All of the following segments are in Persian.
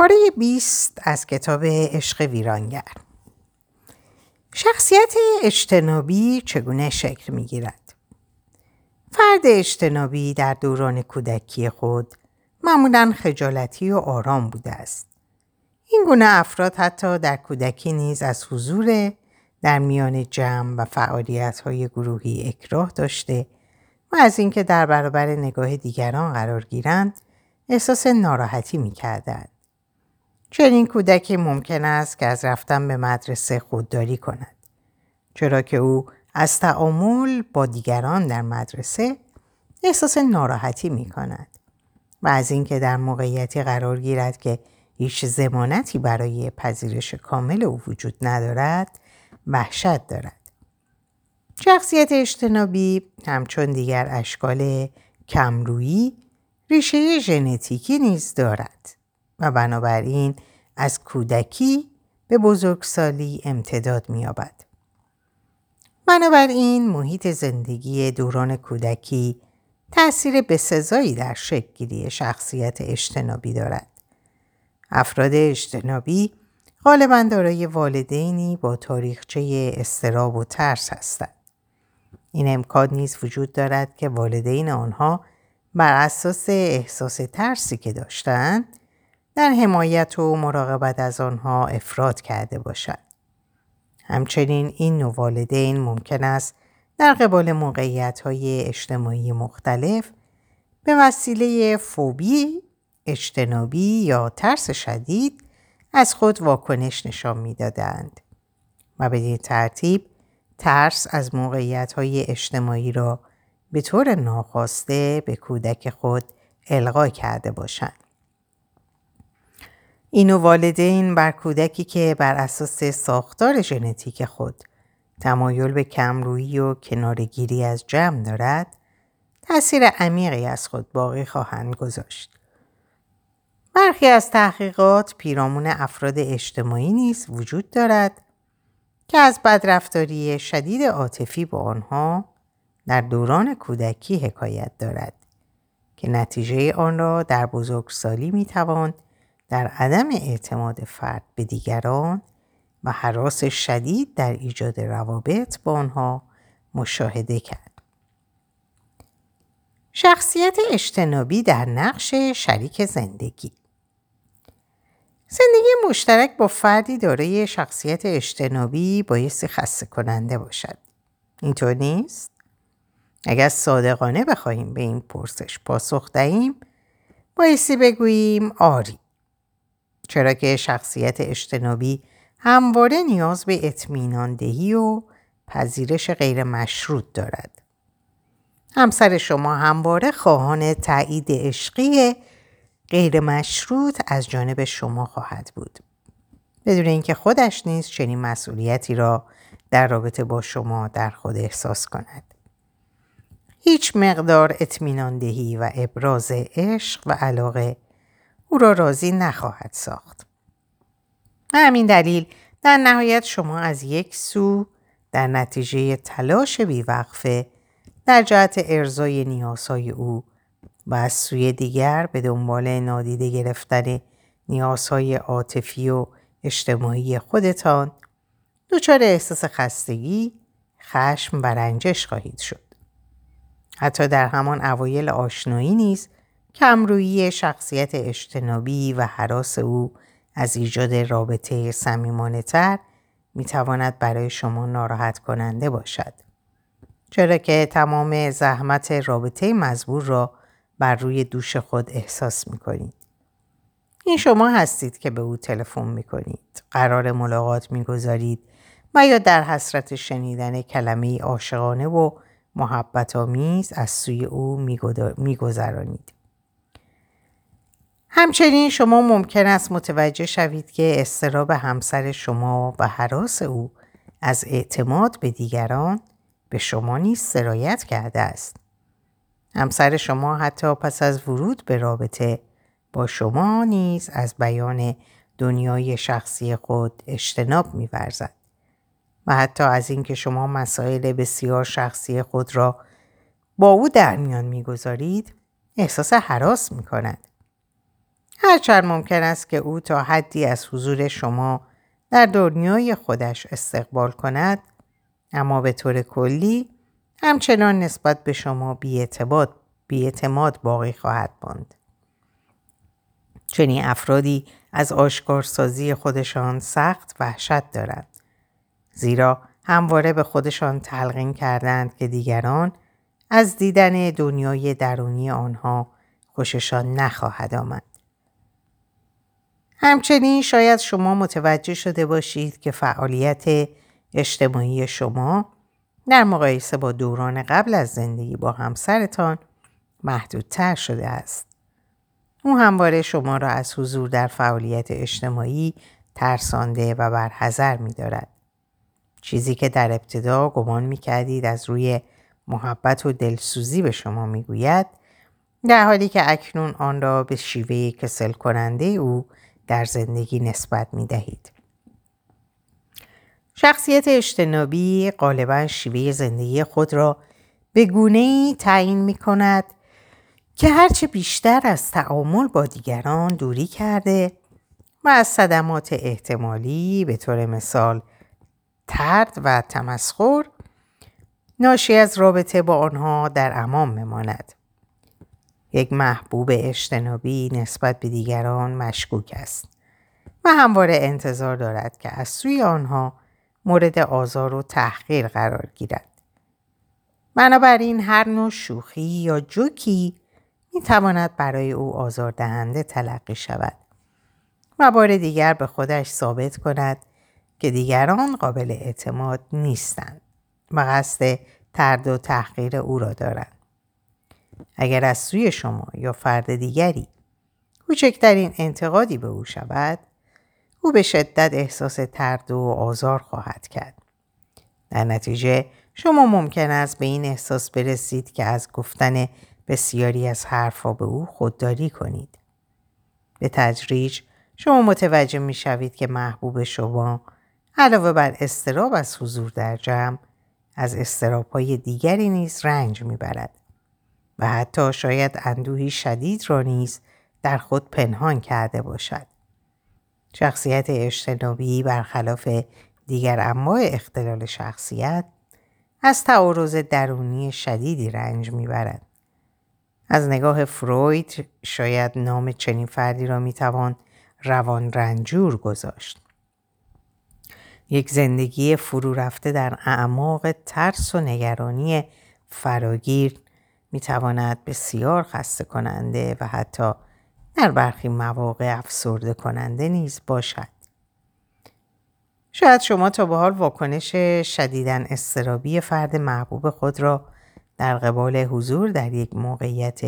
پاره 20 از کتاب عشق ویرانگر شخصیت اجتنابی چگونه شکل می گیرد؟ فرد اجتنابی در دوران کودکی خود معمولا خجالتی و آرام بوده است. این گونه افراد حتی در کودکی نیز از حضور در میان جمع و فعالیت های گروهی اکراه داشته و از اینکه در برابر نگاه دیگران قرار گیرند احساس ناراحتی می کردند. چنین کودکی ممکن است که از رفتن به مدرسه خودداری کند. چرا که او از تعامل با دیگران در مدرسه احساس ناراحتی می کند و از اینکه در موقعیتی قرار گیرد که هیچ زمانتی برای پذیرش کامل او وجود ندارد وحشت دارد. شخصیت اجتنابی همچون دیگر اشکال کمرویی ریشه ژنتیکی نیز دارد و بنابراین از کودکی به بزرگسالی امتداد می‌یابد. بنابراین محیط زندگی دوران کودکی تأثیر بسزایی در شکلگیری شخصیت اجتنابی دارد. افراد اجتنابی غالبا دارای والدینی با تاریخچه استراب و ترس هستند. این امکان نیز وجود دارد که والدین آنها بر اساس احساس ترسی که داشتند در حمایت و مراقبت از آنها افراد کرده باشد. همچنین این نوع والدین ممکن است در قبال موقعیت های اجتماعی مختلف به وسیله فوبی، اجتنابی یا ترس شدید از خود واکنش نشان می‌دادند و بدین ترتیب ترس از موقعیت های اجتماعی را به طور ناخواسته به کودک خود القا کرده باشند. این والدین بر کودکی که بر اساس ساختار ژنتیک خود تمایل به کمرویی و کنارگیری از جمع دارد تاثیر عمیقی از خود باقی خواهند گذاشت. برخی از تحقیقات پیرامون افراد اجتماعی نیز وجود دارد که از بدرفتاری شدید عاطفی با آنها در دوران کودکی حکایت دارد که نتیجه آن را در بزرگسالی می‌توان در عدم اعتماد فرد به دیگران و حراس شدید در ایجاد روابط با آنها مشاهده کرد. شخصیت اجتنابی در نقش شریک زندگی زندگی مشترک با فردی دارای شخصیت اجتنابی بایستی خسته کننده باشد. اینطور نیست؟ اگر صادقانه بخواهیم به این پرسش پاسخ دهیم بایستی بگوییم آری. چرا که شخصیت اجتنابی همواره نیاز به اطمینان دهی و پذیرش غیر مشروط دارد. همسر شما همواره خواهان تایید عشقی غیر مشروط از جانب شما خواهد بود. بدون اینکه خودش نیز چنین مسئولیتی را در رابطه با شما در خود احساس کند. هیچ مقدار اطمینان دهی و ابراز عشق و علاقه او را راضی نخواهد ساخت. همین دلیل در نهایت شما از یک سو در نتیجه تلاش بیوقفه در جهت ارزای نیازهای او و از سوی دیگر به دنبال نادیده گرفتن نیازهای عاطفی و اجتماعی خودتان دچار احساس خستگی، خشم و رنجش خواهید شد. حتی در همان اوایل آشنایی نیز کمرویی شخصیت اجتنابی و حراس او از ایجاد رابطه سمیمانه تر می تواند برای شما ناراحت کننده باشد. چرا که تمام زحمت رابطه مزبور را بر روی دوش خود احساس می کنید. این شما هستید که به او تلفن می کنید. قرار ملاقات می گذارید و یا در حسرت شنیدن کلمه عاشقانه و محبت آمیز از سوی او می گذرانید. همچنین شما ممکن است متوجه شوید که استراب همسر شما و حراس او از اعتماد به دیگران به شما نیز سرایت کرده است. همسر شما حتی پس از ورود به رابطه با شما نیز از بیان دنیای شخصی خود اجتناب می‌ورزد و حتی از اینکه شما مسائل بسیار شخصی خود را با او در میان می‌گذارید احساس حراس می کند. هرچند ممکن است که او تا حدی از حضور شما در دنیای خودش استقبال کند اما به طور کلی همچنان نسبت به شما بیاعتماد باقی خواهد ماند. چنین افرادی از آشکارسازی خودشان سخت وحشت دارند. زیرا همواره به خودشان تلقین کردند که دیگران از دیدن دنیای درونی آنها خوششان نخواهد آمد. همچنین شاید شما متوجه شده باشید که فعالیت اجتماعی شما در مقایسه با دوران قبل از زندگی با همسرتان محدودتر شده است. او همواره شما را از حضور در فعالیت اجتماعی ترسانده و برحضر می دارد. چیزی که در ابتدا گمان می کردید از روی محبت و دلسوزی به شما می گوید در حالی که اکنون آن را به شیوه کسل کننده او در زندگی نسبت می دهید. شخصیت اجتنابی غالبا شیوه زندگی خود را به گونه ای تعیین می کند که هرچه بیشتر از تعامل با دیگران دوری کرده و از صدمات احتمالی به طور مثال ترد و تمسخر ناشی از رابطه با آنها در امان مماند. یک محبوب اجتنابی نسبت به دیگران مشکوک است و همواره انتظار دارد که از سوی آنها مورد آزار و تحقیر قرار گیرد. بنابراین هر نوع شوخی یا جوکی می تواند برای او آزاردهنده تلقی شود و بار دیگر به خودش ثابت کند که دیگران قابل اعتماد نیستند و قصد ترد و تحقیر او را دارند. اگر از سوی شما یا فرد دیگری کوچکترین انتقادی به او شود او به شدت احساس ترد و آزار خواهد کرد. در نتیجه شما ممکن است به این احساس برسید که از گفتن بسیاری از حرفها به او خودداری کنید. به تدریج شما متوجه می شوید که محبوب شما علاوه بر استراب از حضور در جمع از استراب های دیگری نیز رنج می‌برد و حتی شاید اندوهی شدید را نیز در خود پنهان کرده باشد. شخصیت اجتنابی برخلاف دیگر انواع اختلال شخصیت از تعارض درونی شدیدی رنج می‌برد. از نگاه فروید شاید نام چنین فردی را می‌توان روان رنجور گذاشت. یک زندگی فرو رفته در اعماق ترس و نگرانی فراگیر می تواند بسیار خسته کننده و حتی در برخی مواقع افسرده کننده نیز باشد. شاید شما تا به حال واکنش شدیدن استرابی فرد محبوب خود را در قبال حضور در یک موقعیت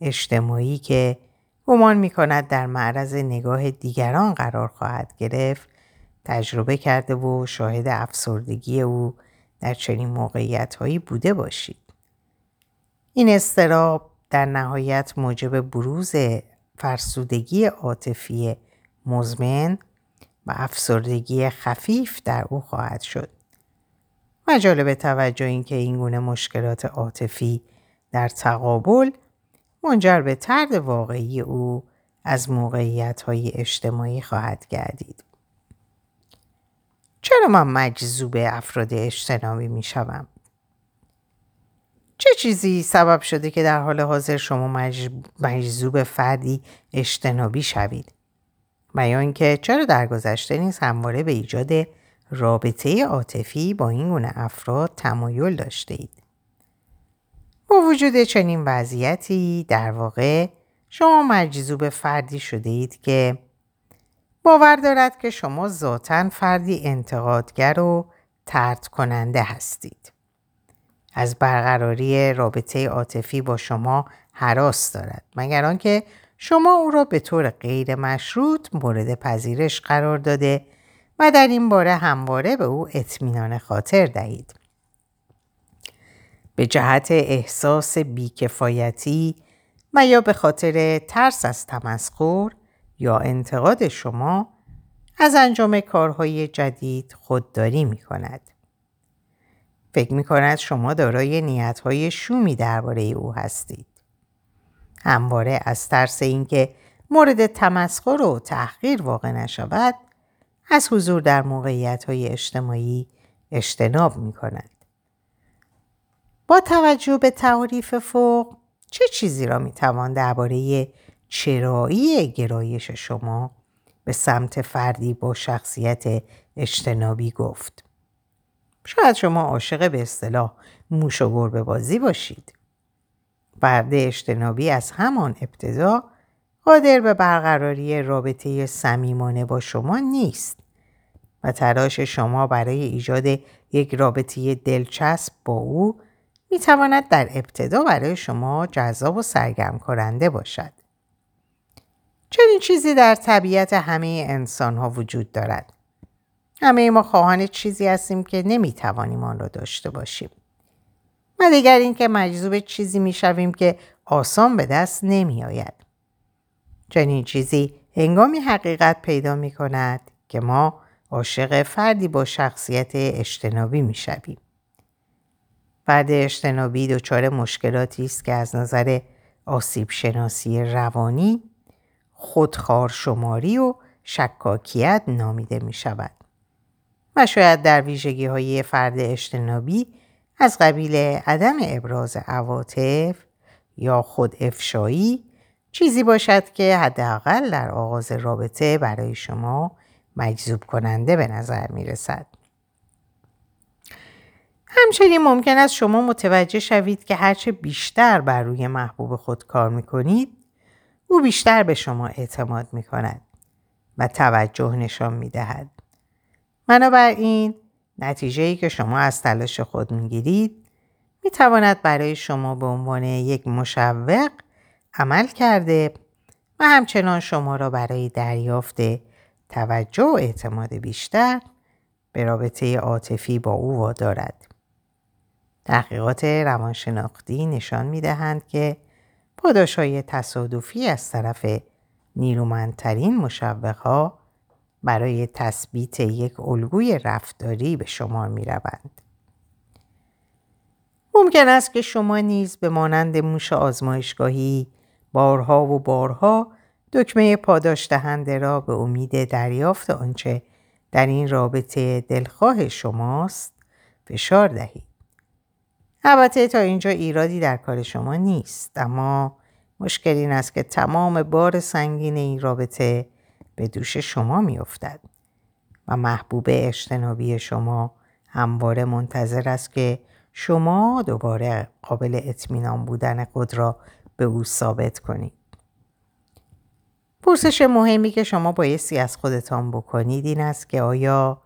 اجتماعی که گمان می کند در معرض نگاه دیگران قرار خواهد گرفت تجربه کرده و شاهد افسردگی او در چنین موقعیت هایی بوده باشید. این استراب در نهایت موجب بروز فرسودگی عاطفی مزمن و افسردگی خفیف در او خواهد شد. و جالب توجه اینکه این گونه مشکلات عاطفی در تقابل منجر به ترد واقعی او از موقعیت های اجتماعی خواهد گردید. چرا من مجذوب افراد اجتنابی می شوم؟ چه چیزی سبب شده که در حال حاضر شما مجذوب فردی اجتنابی شوید؟ و یا اینکه چرا در گذشته نیز همواره به ایجاد رابطه عاطفی با این گونه افراد تمایل داشته اید؟ با وجود چنین وضعیتی در واقع شما مجذوب فردی شده اید که باور دارد که شما ذاتا فردی انتقادگر و ترد کننده هستید. از برقراری رابطه عاطفی با شما حراس دارد مگر آنکه شما او را به طور غیر مشروط مورد پذیرش قرار داده و در این باره همواره به او اطمینان خاطر دهید. به جهت احساس بیکفایتی و یا به خاطر ترس از تمسخر یا انتقاد شما از انجام کارهای جدید خودداری می کند. فکر می کند شما دارای نیتهای شومی درباره او هستید. همواره از ترس اینکه مورد تمسخر و تحقیر واقع نشود از حضور در موقعیت های اجتماعی اجتناب می کند. با توجه به تعریف فوق چه چیزی را می توان درباره چرایی گرایش شما به سمت فردی با شخصیت اجتنابی گفت؟ شاید شما عاشق به اصطلاح موش و گربه بازی باشید. فرد اجتنابی از همان ابتدا قادر به برقراری رابطه صمیمانه با شما نیست و تلاش شما برای ایجاد یک رابطه دلچسب با او می تواند در ابتدا برای شما جذاب و سرگرم کننده باشد. چنین چیزی در طبیعت همه انسان ها وجود دارد. همه ما خواهان چیزی هستیم که نمی توانیم آن را داشته باشیم. و دیگر اینکه مجذوب چیزی می شویم که آسان به دست نمی آید. چنین چیزی هنگامی حقیقت پیدا می کند که ما عاشق فردی با شخصیت اجتنابی می شویم. فرد اجتنابی دچار مشکلاتی است که از نظر آسیب شناسی روانی خودخار شماری و شکاکیت نامیده می شود. و شاید در ویژگی های فرد اجتنابی از قبیل عدم ابراز عواطف یا خود افشایی چیزی باشد که حداقل در آغاز رابطه برای شما مجذوب کننده به نظر می رسد. همچنین ممکن است شما متوجه شوید که هرچه بیشتر بر روی محبوب خود کار می کنید او بیشتر به شما اعتماد می کند و توجه نشان می دهد. بنابراین نتیجه ای که شما از تلاش خود می گیرید می تواند برای شما به عنوان یک مشوق عمل کرده و همچنان شما را برای دریافت توجه و اعتماد بیشتر به رابطه عاطفی با او وادارد. تحقیقات روانشناختی نشان می دهند که پاداش های تصادفی از طرف نیرومندترین مشوقها برای تثبیت یک الگوی رفتاری به شمار می روند. ممکن است که شما نیز به مانند موش آزمایشگاهی بارها و بارها دکمه پاداش دهنده را به امید دریافت آنچه در این رابطه دلخواه شماست فشار دهید. البته تا اینجا ایرادی در کار شما نیست اما مشکل این است که تمام بار سنگین این رابطه به دوش شما میافتد و محبوب اجتنابی شما همواره منتظر است که شما دوباره قابل اطمینان بودن خود را به او ثابت کنید. پرسش مهمی که شما بایستی از خودتان بکنید این است که آیا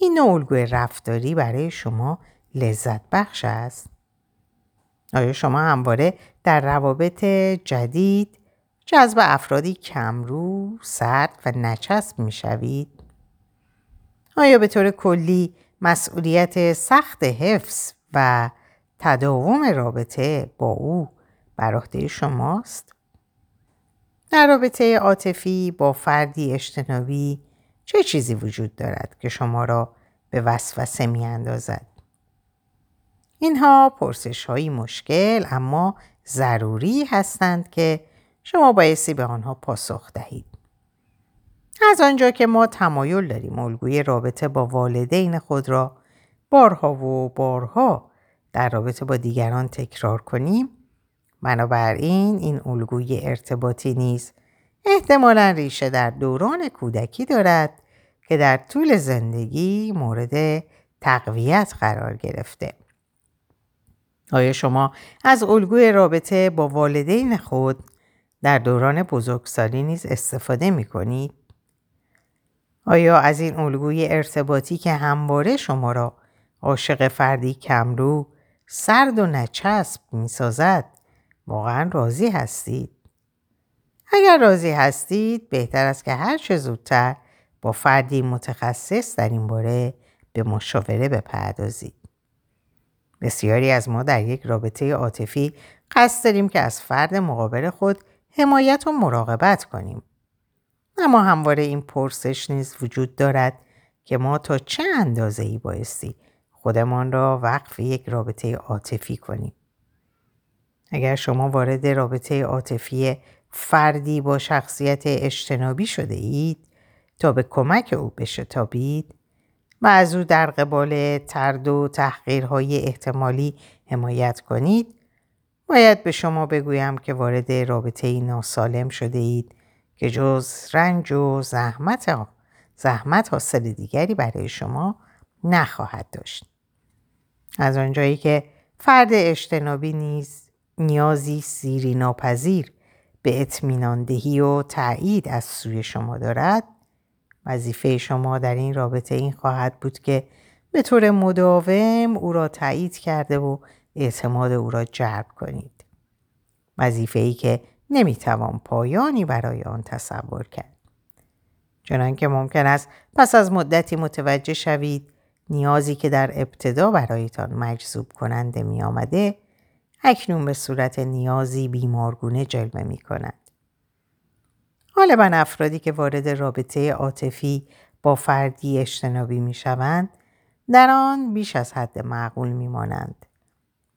این الگوی رفتاری برای شما لذت بخش است؟ آیا شما همواره در روابط جدید جذب افرادی کمرو، سرد و نچسب می شوید؟ آیا به طور کلی مسئولیت سخت حفظ و تداوم رابطه با او بر عهده شماست؟ در رابطه عاطفی با فردی اجتنابی چه چیزی وجود دارد که شما را به وسوسه می اندازد؟ اینها پرسش های مشکل اما ضروری هستند که شما بایستی به آنها پاسخ دهید. از آنجا که ما تمایل داریم الگوی رابطه با والدین خود را بارها و بارها در رابطه با دیگران تکرار کنیم بنابراین این الگوی ارتباطی نیز احتمالا ریشه در دوران کودکی دارد که در طول زندگی مورد تقویت قرار گرفته. آیا شما از الگوی رابطه با والدین خود در دوران بزرگسالی نیز استفاده می کنید؟ آیا از این الگوی ارتباطی که همواره شما را عاشق فردی کمرو، سرد و نچسب می سازد واقعا راضی هستید؟ اگر راضی هستید بهتر است که هر چه زودتر با فردی متخصص در این باره به مشاوره بپردازید. بسیاری از ما در یک رابطه عاطفی قصد داریم که از فرد مقابل خود حمایت و مراقبت کنیم. اما همواره این پرسش نیز وجود دارد که ما تا چه اندازه ای بایستی خودمان را وقف یک رابطه عاطفی کنیم. اگر شما وارد رابطه عاطفی فردی با شخصیت اجتنابی شده اید تا به کمک او بشتابید و از او در قبال ترد و تحقیرهای احتمالی حمایت کنید باید به شما بگویم که وارد رابطه ای ناسالم شده اید که جز رنج و زحمت, زحمت حاصل دیگری برای شما نخواهد داشت. از آنجایی که فرد اجتنابی نیز نیازی سیری ناپذیر به اطمینان دهی و تایید از سوی شما دارد وظیفه شما در این رابطه این خواهد بود که به طور مداوم او را تایید کرده و اعتماد او را جلب کنید. وظیفه ای که نمی‌توان پایانی برای آن تصور کرد. چنانکه ممکن است پس از مدتی متوجه شوید نیازی که در ابتدا برایتان مجذوب کننده می آمده اکنون به صورت نیازی بیمارگونه جلوه می کند. غالبا افرادی که وارد رابطه عاطفی با فردی اجتنابی می شوند در آن بیش از حد معقول می مانند.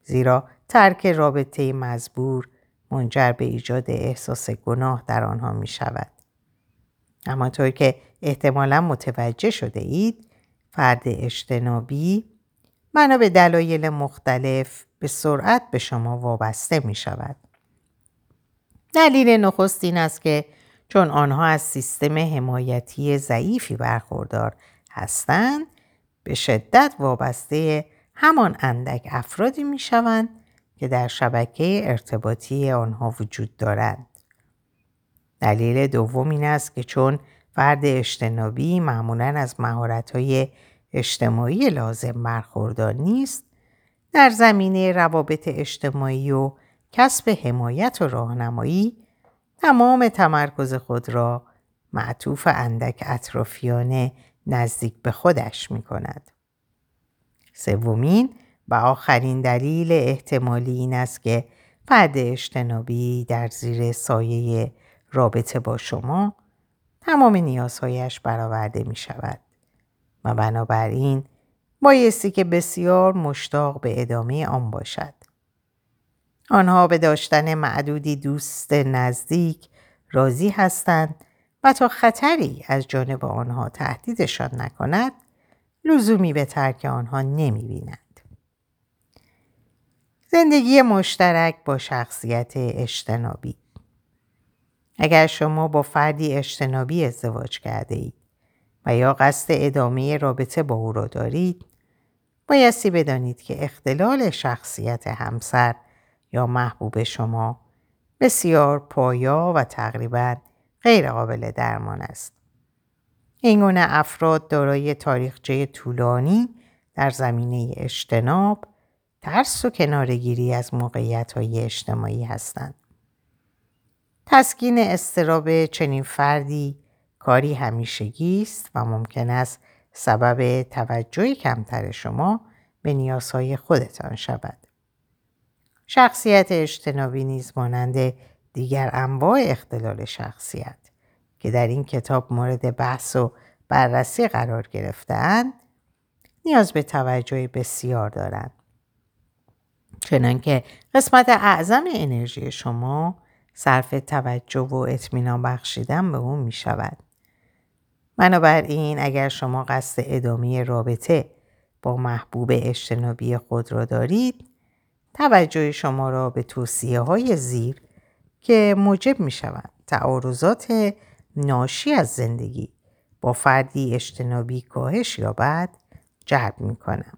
زیرا ترک رابطه مزبور منجر به ایجاد احساس گناه در آنها می شود. اما طور که احتمالا متوجه شده اید فرد اجتنابی بنا به دلایل مختلف به سرعت به شما وابسته می شود. دلیل نخست این است که چون آنها از سیستم حمایتی ضعیفی برخوردار هستند به شدت وابسته همان اندک افرادی می شوند که در شبکه ارتباطی آنها وجود دارند. دلیل دوم این است که چون فرد اجتنابی معمولا از مهارت‌های اجتماعی لازم برخوردار نیست در زمینه روابط اجتماعی و کسب حمایت و راهنمایی تمام تمرکز خود را معطوف اندک اطرافیانه نزدیک به خودش می کند. سومین و آخرین دلیل احتمالی این است که فرد اجتنابی در زیر سایه رابطه با شما تمام نیازهایش برآورده می شود و بنابراین بایستی که بسیار مشتاق به ادامه آن باشد. آنها به داشتن معدودی دوست نزدیک راضی هستند و تا خطری از جانب آنها تهدیدشان نکند لزومی به ترک آنها نمی بینند. زندگی مشترک با شخصیت اجتنابی اگر شما با فردی اجتنابی ازدواج کرده اید و یا قصد ادامه رابطه با او را دارید بایستی بدانید که اختلال شخصیت همسر یا محبوب شما بسیار پایا و تقریبا غیر قابل درمان است. این گونه افراد دارای تاریخچه طولانی در زمینه اجتناب، ترس و کنارگیری از موقعیت های اجتماعی هستند. تسکین استراب چنین فردی کاری همیشگی است و ممکن است سبب توجه کمتر شما به نیازهای خودتان شود. شخصیت اجتنابی نیز مانند دیگر انواع اختلال شخصیت که در این کتاب مورد بحث و بررسی قرار گرفتهاند نیاز به توجه بسیار دارند. چنانکه قسمت اعظم انرژی شما صرف توجه و اطمینان بخشیدن به اون می شود. بنابراین اگر شما قصد ادامه رابطه با محبوب اجتنابی خود را دارید توجه شما را به توصیه های زیر که موجب می شوند تعارضات ناشی از زندگی با فردی اجتنابی کاهش یابد جلب می کنم.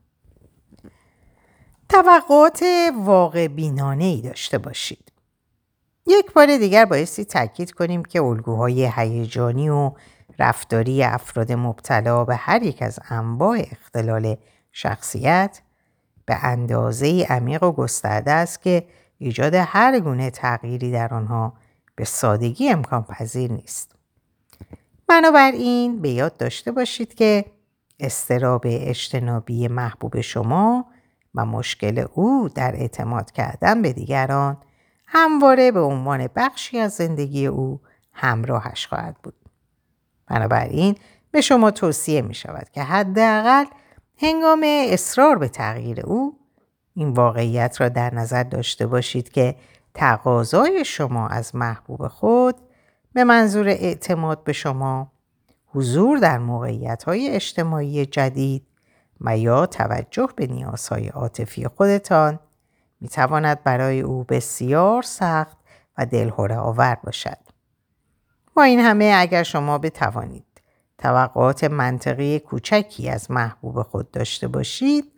توقعات واقع بینانه ای داشته باشید. یک بار دیگر بایستی تاکید کنیم که الگوهای هیجانی و رفتاری افراد مبتلا به هر یک از انواع اختلال شخصیت به اندازه عمیق و گسترده است که ایجاد هر گونه تغییری در آنها به سادگی امکان پذیر نیست. بنابراین به یاد داشته باشید که استراب اجتنابی محبوب شما و مشکل او در اعتماد کردن به دیگران همواره به عنوان بخشی از زندگی او همراهش خواهد بود. بنابراین به شما توصیه می شود که حداقل هنگام اصرار به تغییر او این واقعیت را در نظر داشته باشید که تقاضای شما از محبوب خود به منظور اعتماد به شما حضور در موقعیت های اجتماعی جدید و یا توجه به نیازهای عاطفی خودتان می تواند برای او بسیار سخت و دلهوره آور باشد. با این همه اگر شما بتوانید توقعات منطقی کوچکی از محبوب خود داشته باشید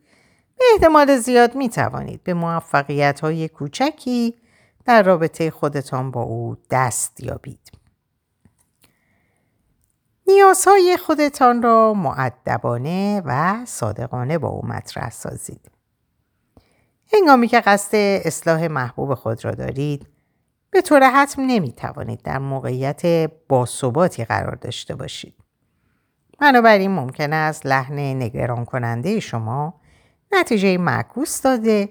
به احتمال زیاد می توانید به موفقیت های کوچکی در رابطه خودتان با او دست یابید. نیازهای خودتان را معدبانه و صادقانه با او مطرح سازید. هنگامی که قصد اصلاح محبوب خود را دارید به طور حتم نمی توانید در موقعیت باثباتی قرار داشته باشید. بنابراین ممکن است لحن نگران کننده شما نتیجه معکوس داده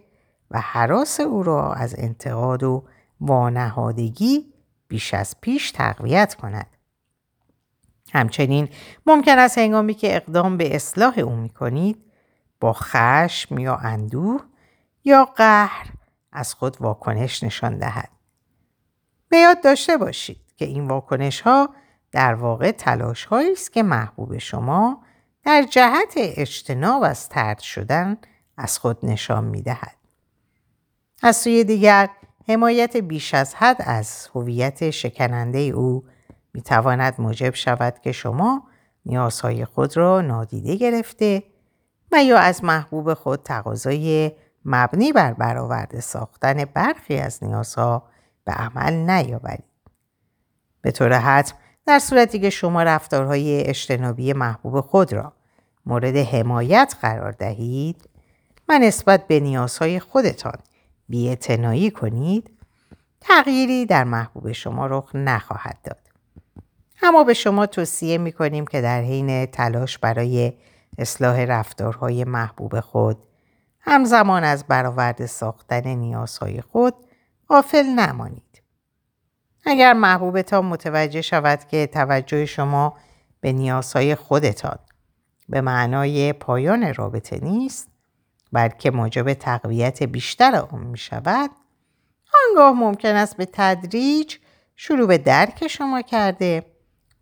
و حراس او را از انتقاد و وانهادگی بیش از پیش تقویت کند. همچنین ممکن است هنگامی که اقدام به اصلاح او می کنید با خشم یا اندوه یا قهر از خود واکنش نشان دهد. به یاد داشته باشید که این واکنش ها در واقع تلاش هایی است که محبوب شما در جهت اجتناب از ترد شدن از خود نشان می دهد. از سوی دیگر حمایت بیش از حد از هویت شکننده او می تواند موجب شود که شما نیازهای خود را نادیده گرفته و یا از محبوب خود تقاضای مبنی بر برآورده ساختن برخی از نیازها به عمل نیاورید. به طور حتم در صورتی که شما رفتارهای اجتنابی محبوب خود را مورد حمایت قرار دهید و نسبت به نیازهای خودتان بیاعتنایی کنید تغییری در محبوب شما رخ نخواهد داد. اما به شما توصیه می کنیم که در حین تلاش برای اصلاح رفتارهای محبوب خود همزمان از برآورده ساختن نیازهای خود غافل نمانید. اگر محبوبتان متوجه شود که توجه شما به نیازهای خودتان به معنای پایان رابطه نیست بلکه موجب تقویت بیشتر آن می شود آنگاه ممکن است به تدریج شروع به درک شما کرده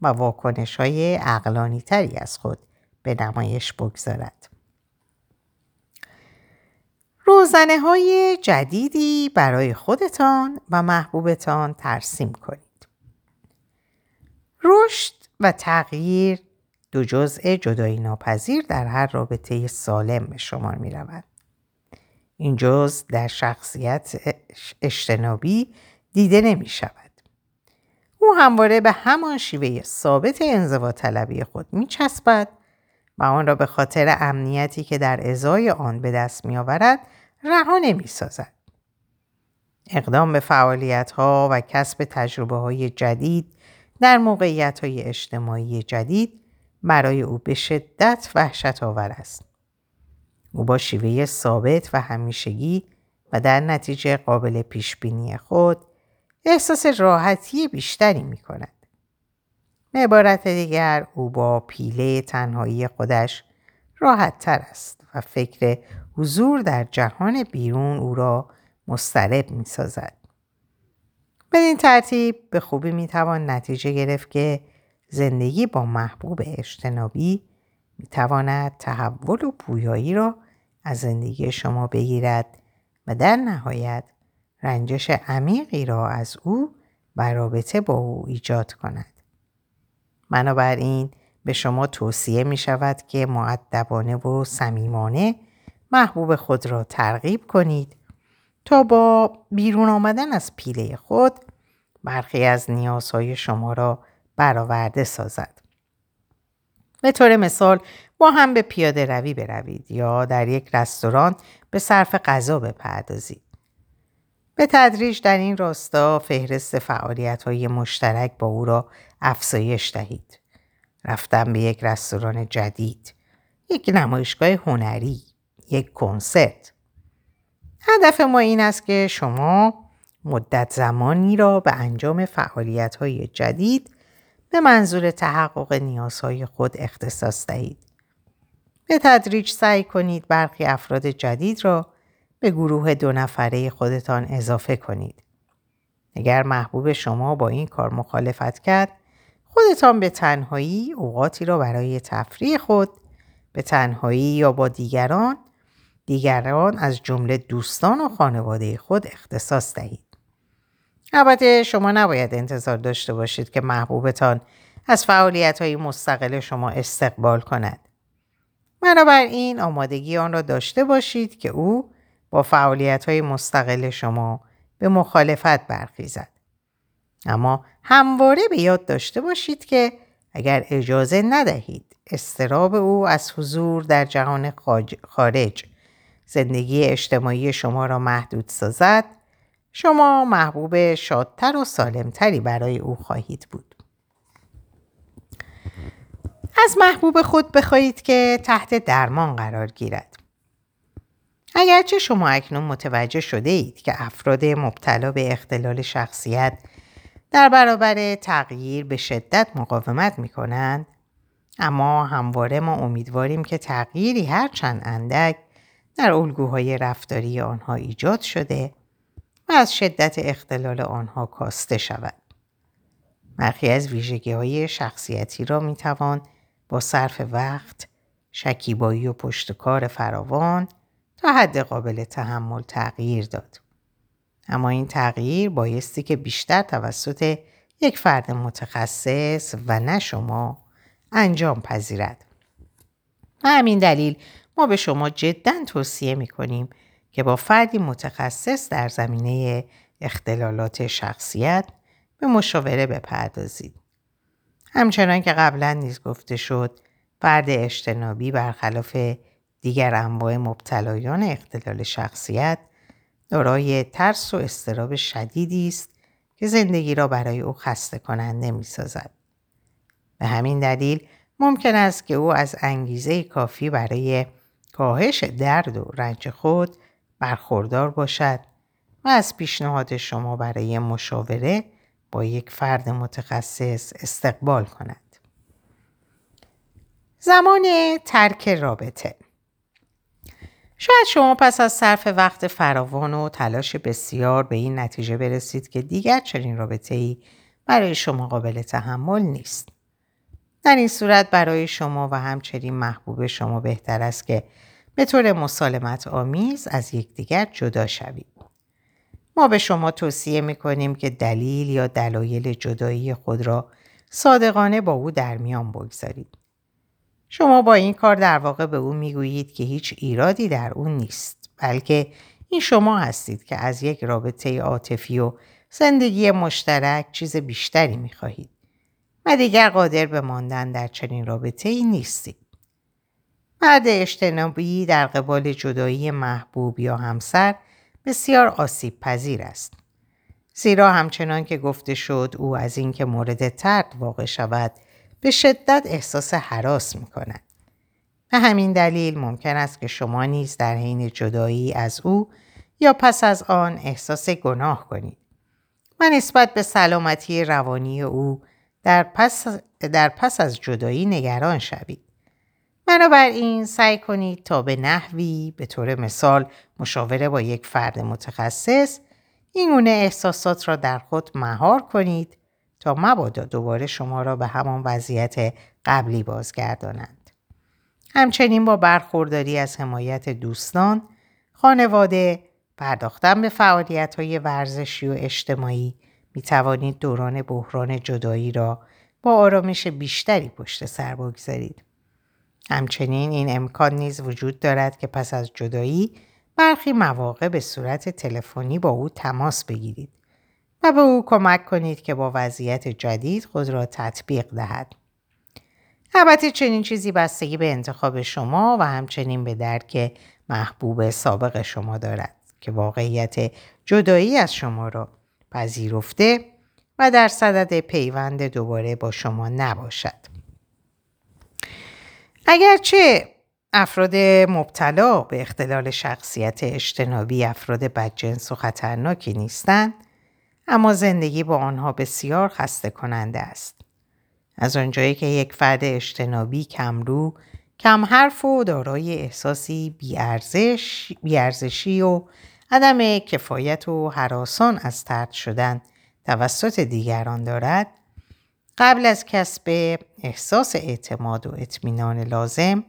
و واکنش های عقلانی تری از خود به نمایش بگذارد. روزنه های جدیدی برای خودتان و محبوبتان ترسیم کنید. رشد و تغییر دو جزء جدایی ناپذیر در هر رابطه سالم به شمار می روند. این جزء در شخصیت اجتنابی دیده نمی شود. او همواره به همان شیوه ثابت انزوا طلبی خود می چسبد و آن را به خاطر امنیتی که در ازای آن به دست می آورد رها نمی سازد. اقدام به فعالیت ها و کسب تجربه های جدید در موقعیت های اجتماعی جدید برای او به شدت وحشت آور است. او با شیوه ثابت و همیشگی و در نتیجه قابل پیش بینی خود احساس راحتی بیشتری می کند. به عبارت دیگر او با پیله تنهایی خودش راحت تر است و فکر حضور در جهان بیرون او را مسترب می سازد. این ترتیب به خوبی می توان نتیجه گرفت که زندگی با محبوب اجتنابی می تواند تحول و پویایی را از زندگی شما بگیرد و در نهایت رنجش عمیقی را از او و رابطه با او ایجاد کند. بنابراین به شما توصیه می شود که معدبانه و صمیمانه محبوب خود را ترغیب کنید تا با بیرون آمدن از پیله خود برخی از نیازهای شما را برآورده سازد. به طور مثال با هم به پیاده روی بروید یا در یک رستوران به صرف غذا بپردازید. به تدریج در این راستا فهرست فعالیت های مشترک با او را افزایش دهید. رفتن به یک رستوران جدید، یک نمایشگاه هنری، یک کنسرت. هدف ما این است که شما مدت زمانی را به انجام فعالیت های جدید به منظور تحقق نیازهای خود اختصاص دهید. به تدریج سعی کنید برخی افراد جدید را به گروه دو نفره خودتان اضافه کنید. اگر محبوب شما با این کار مخالفت کرد خودتان به تنهایی اوقاتی را برای تفریح خود به تنهایی یا با دیگران دیگران از جمله دوستان و خانواده خود اختصاص دهید. البته شما نباید انتظار داشته باشید که محبوبتان از فعالیت های مستقل شما استقبال کند. بنابراین آمادگی آن را داشته باشید که او فعالیت های مستقل شما به مخالفت برخیزد. اما همواره به یاد داشته باشید که اگر اجازه ندهید استراب او از حضور در جهان خارج زندگی اجتماعی شما را محدود سازد شما محبوب شادتر و سالمتری برای او خواهید بود. از محبوب خود بخواهید که تحت درمان قرار گیرد. اگرچه شما اکنون متوجه شده اید که افراد مبتلا به اختلال شخصیت در برابر تغییر به شدت مقاومت می کنند اما همواره ما امیدواریم که تغییری هرچند اندک در الگوهای رفتاری آنها ایجاد شده و از شدت اختلال آنها کاسته شود. برخی از ویژگی های شخصیتی را می توان با صرف وقت، شکیبایی و پشتکار فراوان تا حد قابل تحمل تغییر داد. اما این تغییر بایستی که بیشتر توسط یک فرد متخصص و نه شما انجام پذیرد. و همین دلیل ما به شما جدا توصیه می کنیم که با فردی متخصص در زمینه اختلالات شخصیت به مشاوره بپردازید. همچنان که قبلا نیز گفته شد فرد اجتنابی برخلاف دیگر انواع مبتلایان اختلال شخصیت دارای ترس و استراب شدیدی است که زندگی را برای او خسته کننده می سازد. به همین دلیل ممکن است که او از انگیزه کافی برای کاهش درد و رنج خود برخوردار باشد و از پیشنهاد شما برای مشاوره با یک فرد متخصص استقبال کند. زمان ترک رابطه شاید شما پس از صرف وقت فراوان و تلاش بسیار به این نتیجه برسید که دیگر چنین رابطه ای برای شما قابل تحمل نیست. در این صورت برای شما و همچنین محبوب شما بهتر است که به طور مسالمت آمیز از یکدیگر جدا شوید. ما به شما توصیه می کنیم که دلیل یا دلایل جدایی خود را صادقانه با او در میان بگذارید. شما با این کار در واقع به او می‌گویید که هیچ ایرادی در اون نیست بلکه این شما هستید که از یک رابطه عاطفی و زندگی مشترک چیز بیشتری می‌خواهید و دیگر قادر به ماندن در چنین رابطه ای نیستید. مرد اجتنابی در قبال جدایی محبوب یا همسر بسیار آسیب پذیر است. زیرا همچنان که گفته شد او از اینکه مورد ترد واقع شود به شدت احساس حراس می کند. به همین دلیل ممکن است که شما نیز در حین جدایی از او یا پس از آن احساس گناه کنید و نسبت به سلامتی روانی او در پس, در پس از جدایی نگران شوید. بنابراین سعی کنید تا به نحوی به طور مثال مشاوره با یک فرد متخصص این گونه احساسات را در خود مهار کنید تا مبادا دوباره شما را به همان وضعیت قبلی بازگردانند. همچنین با برخورداری از حمایت دوستان، خانواده، پرداختن به فعالیت های ورزشی و اجتماعی می توانید دوران بحران جدایی را با آرامش بیشتری پشت سر بگذارید. همچنین این امکان نیز وجود دارد که پس از جدایی برخی مواقع به صورت تلفنی با او تماس بگیرید و به او کمک کنید که با وضعیت جدید خود را تطبیق دهد. البته چنین چیزی بستگی به انتخاب شما و همچنین به درک محبوب سابق شما دارد که واقعیت جدایی از شما را پذیرفته و در صدد پیوند دوباره با شما نباشد. اگرچه افراد مبتلا به اختلال شخصیت اجتنابی افراد بدجنس و خطرناکی نیستند اما زندگی با آنها بسیار خسته کننده است. از آنجایی که یک فرد اجتنابی کمرو، کم حرف و دارای احساسی بیارزش، بیارزشی و عدم کفایت و حراسان از ترد شدن توسط دیگران دارد قبل از کسب احساس اعتماد و اطمینان لازم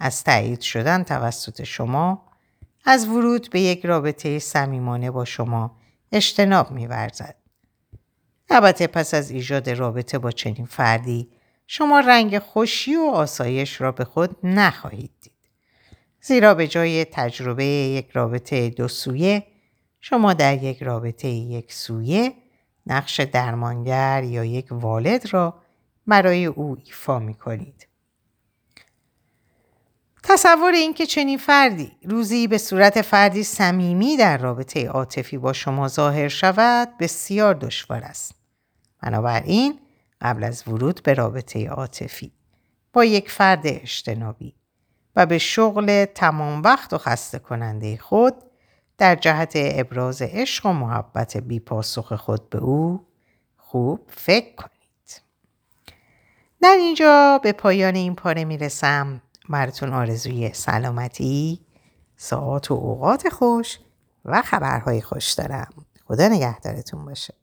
از تایید شدن توسط شما از ورود به یک رابطه صمیمانه با شما اجتناب میورزد البته پس از ایجاد رابطه با چنین فردی شما رنگ خوشی و آسایش را به خود نخواهید دید. زیرا به جای تجربه یک رابطه دو سویه شما در یک رابطه یک سویه نقش درمانگر یا یک والد را برای او ایفا می کنید. تصور اینکه چنین فردی روزی به صورت فردی صمیمی در رابطه عاطفی با شما ظاهر شود بسیار دشوار است. بنابراین قبل از ورود به رابطه عاطفی با یک فرد اجتنابی و به شغل تمام وقت و خسته کننده خود در جهت ابراز عشق و محبت بی پاسخ خود به او خوب فکر کنید. در اینجا به پایان این پاره می‌رسم. براتون آرزوی سلامتی، ساعت و اوقات خوش و خبرهای خوش دارم. خدا نگهدارتون باشه.